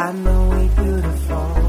I know we're beautiful.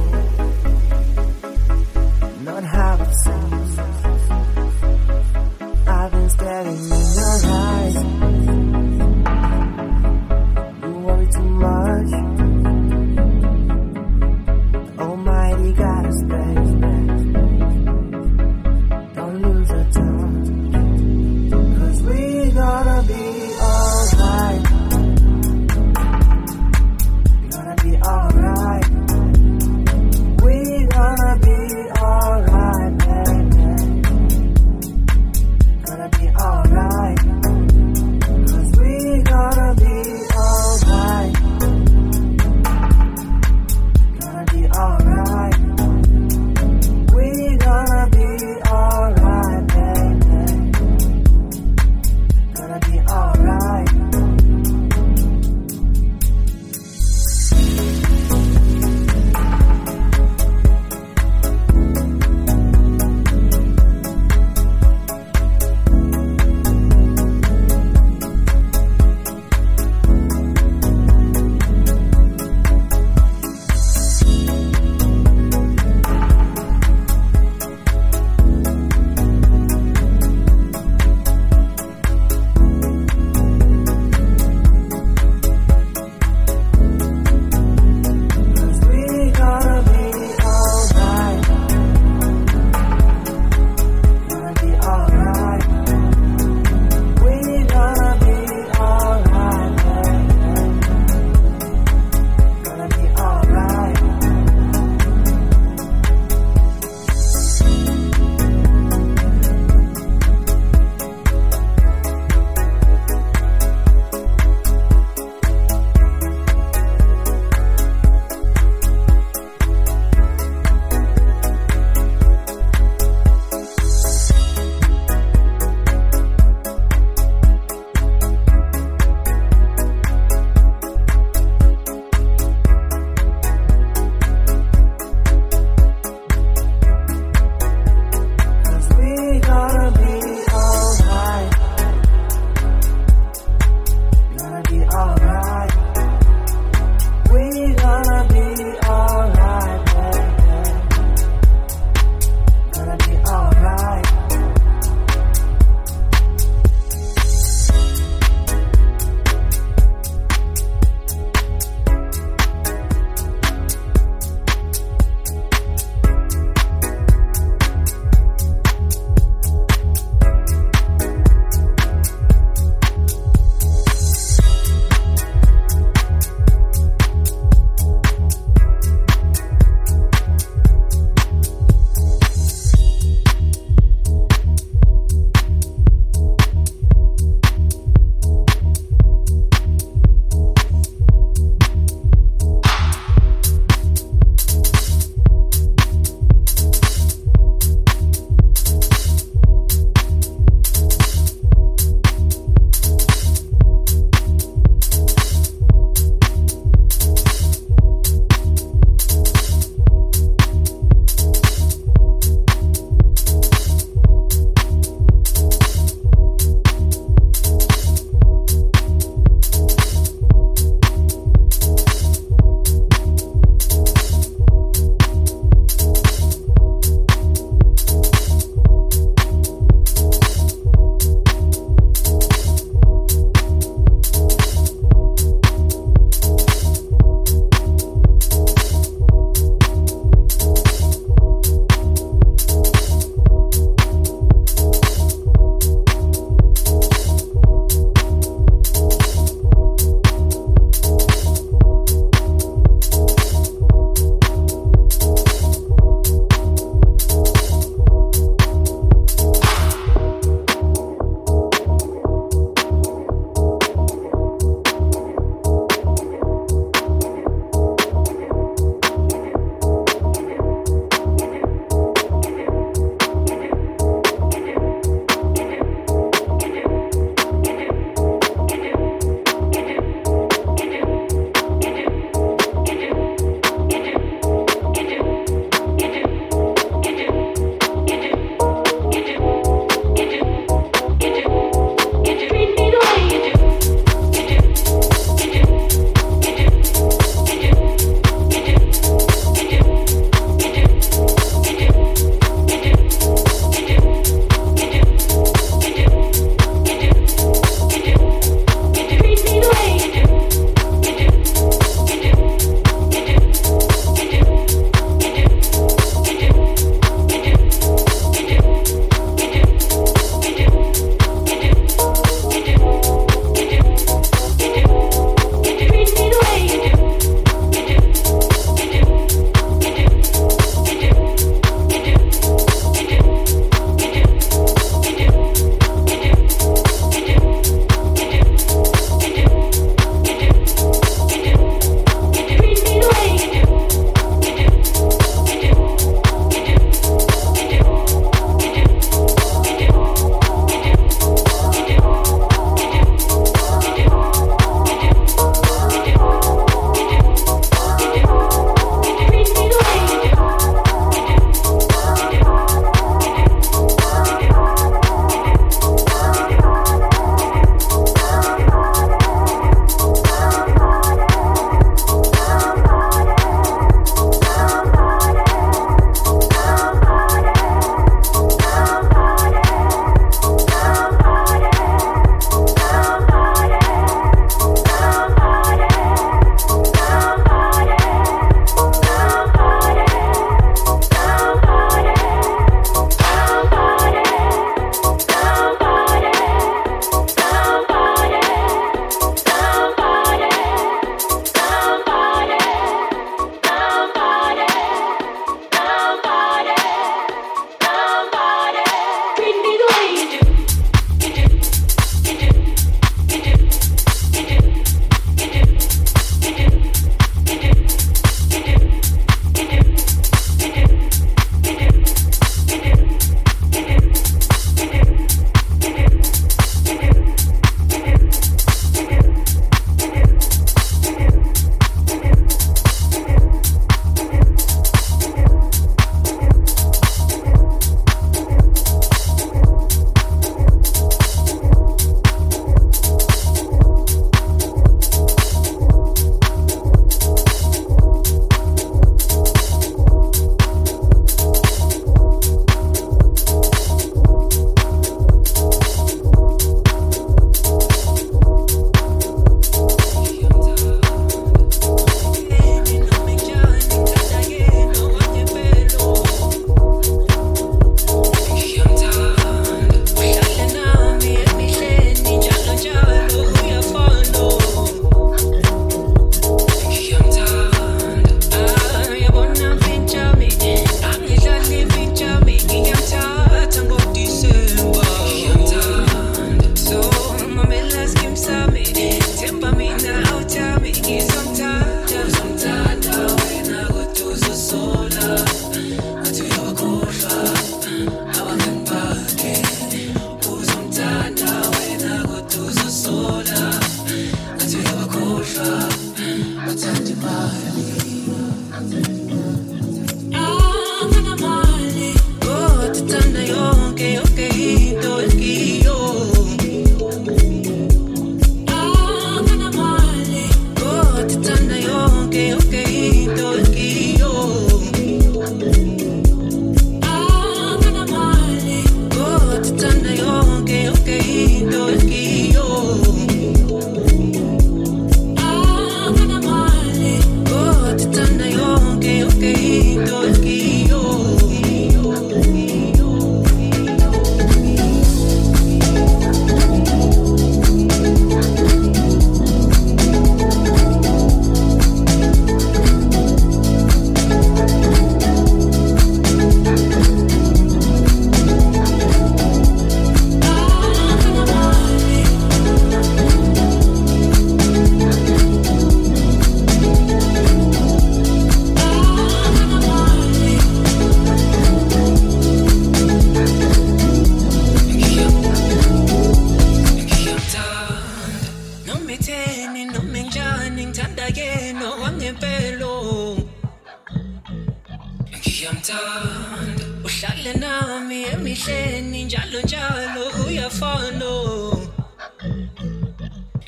Ngiyamthanda uhlale nami emihleni njalo njalo uyafana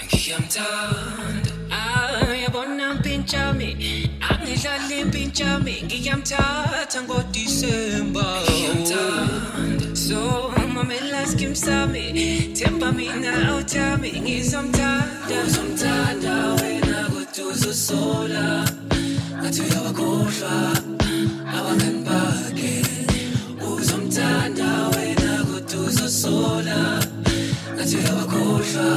ngiyamthanda ah, ayabona mpintshami angidlali impintshami ngiyamthatha ngodisemba. So mamela skim sami themba mina oh, awuthami ngizomthanda. Uzomthanda wena kodwa uzosola ngathi uyabakhohlwa abangani bakhe uzomthanda wena kodwa uzosola ngathi uyabakhohlwa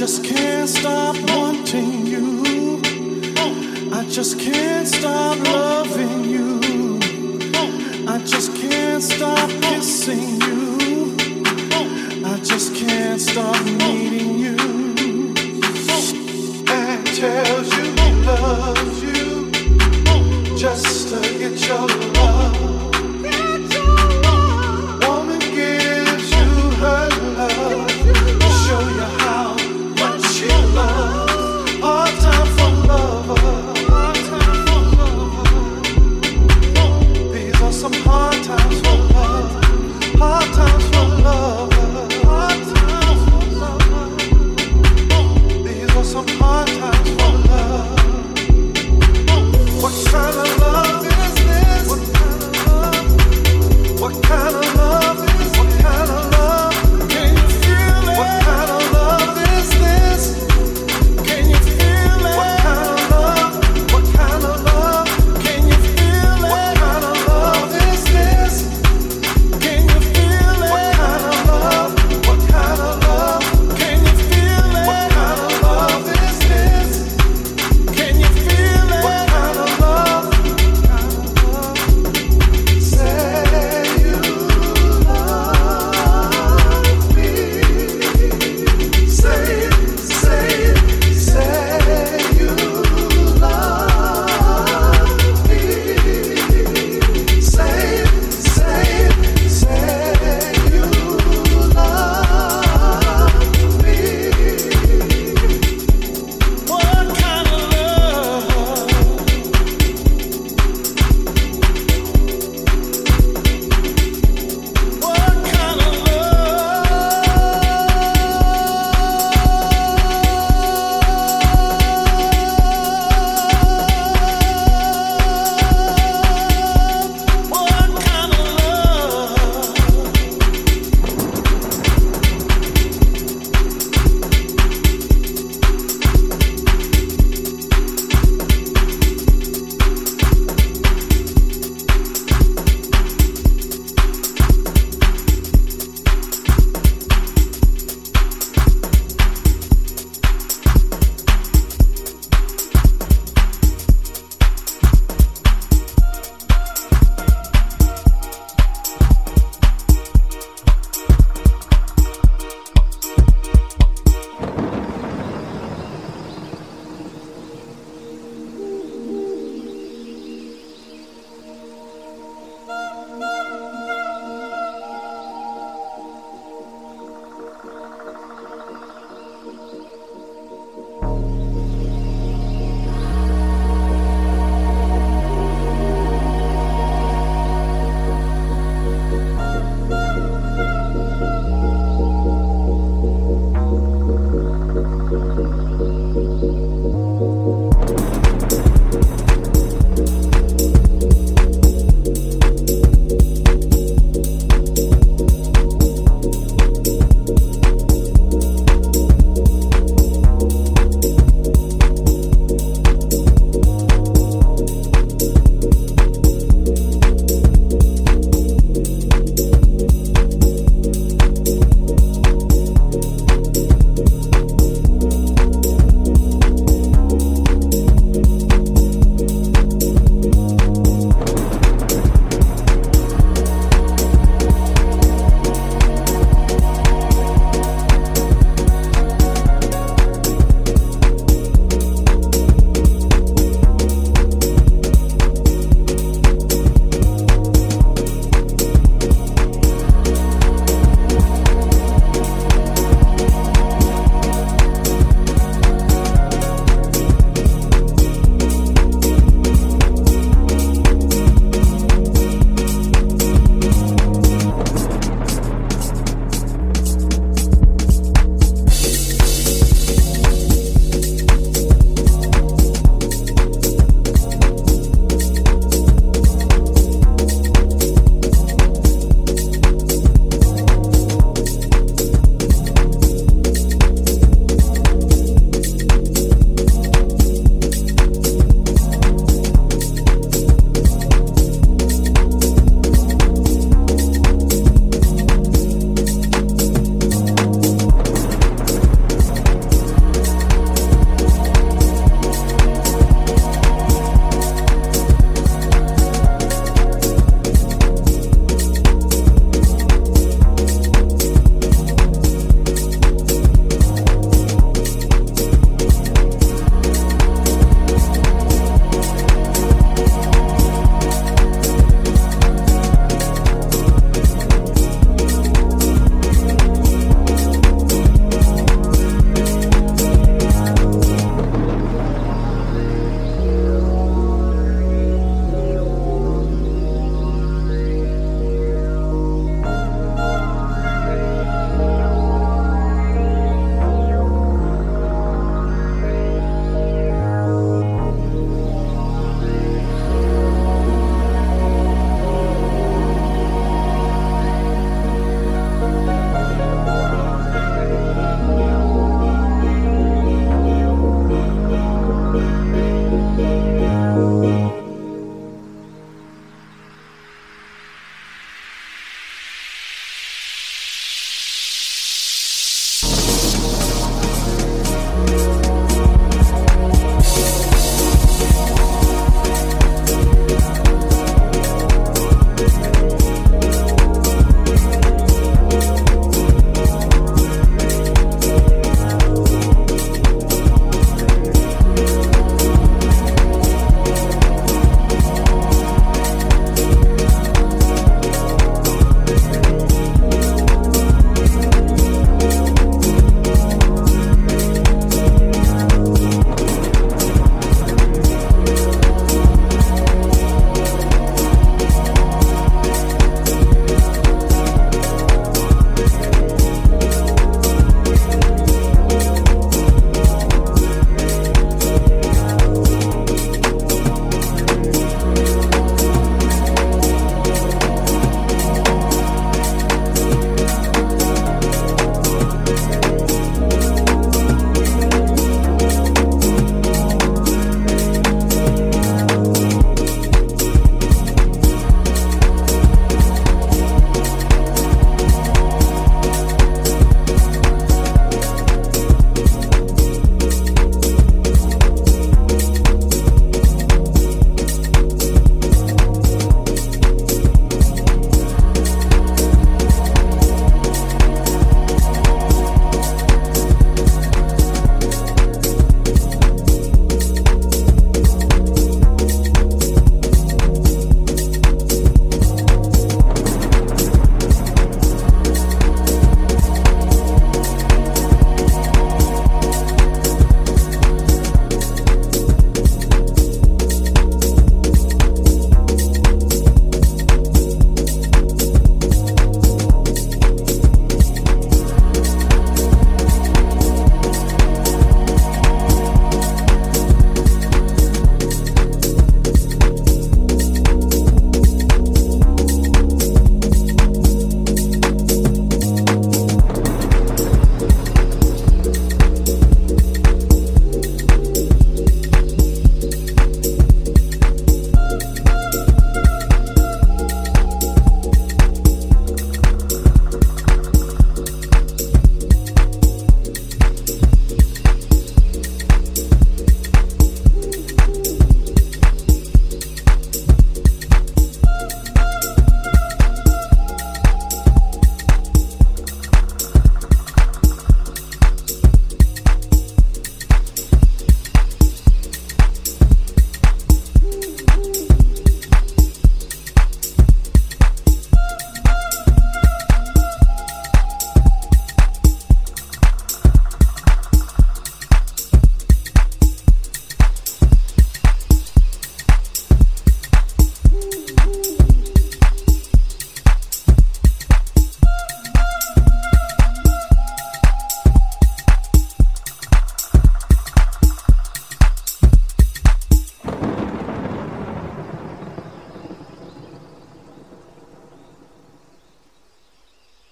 just can't stop wanting you. I just can't stop loving you. I just can't stop kissing you. I just can't stop needing you. And tells you he loves you just to get your love.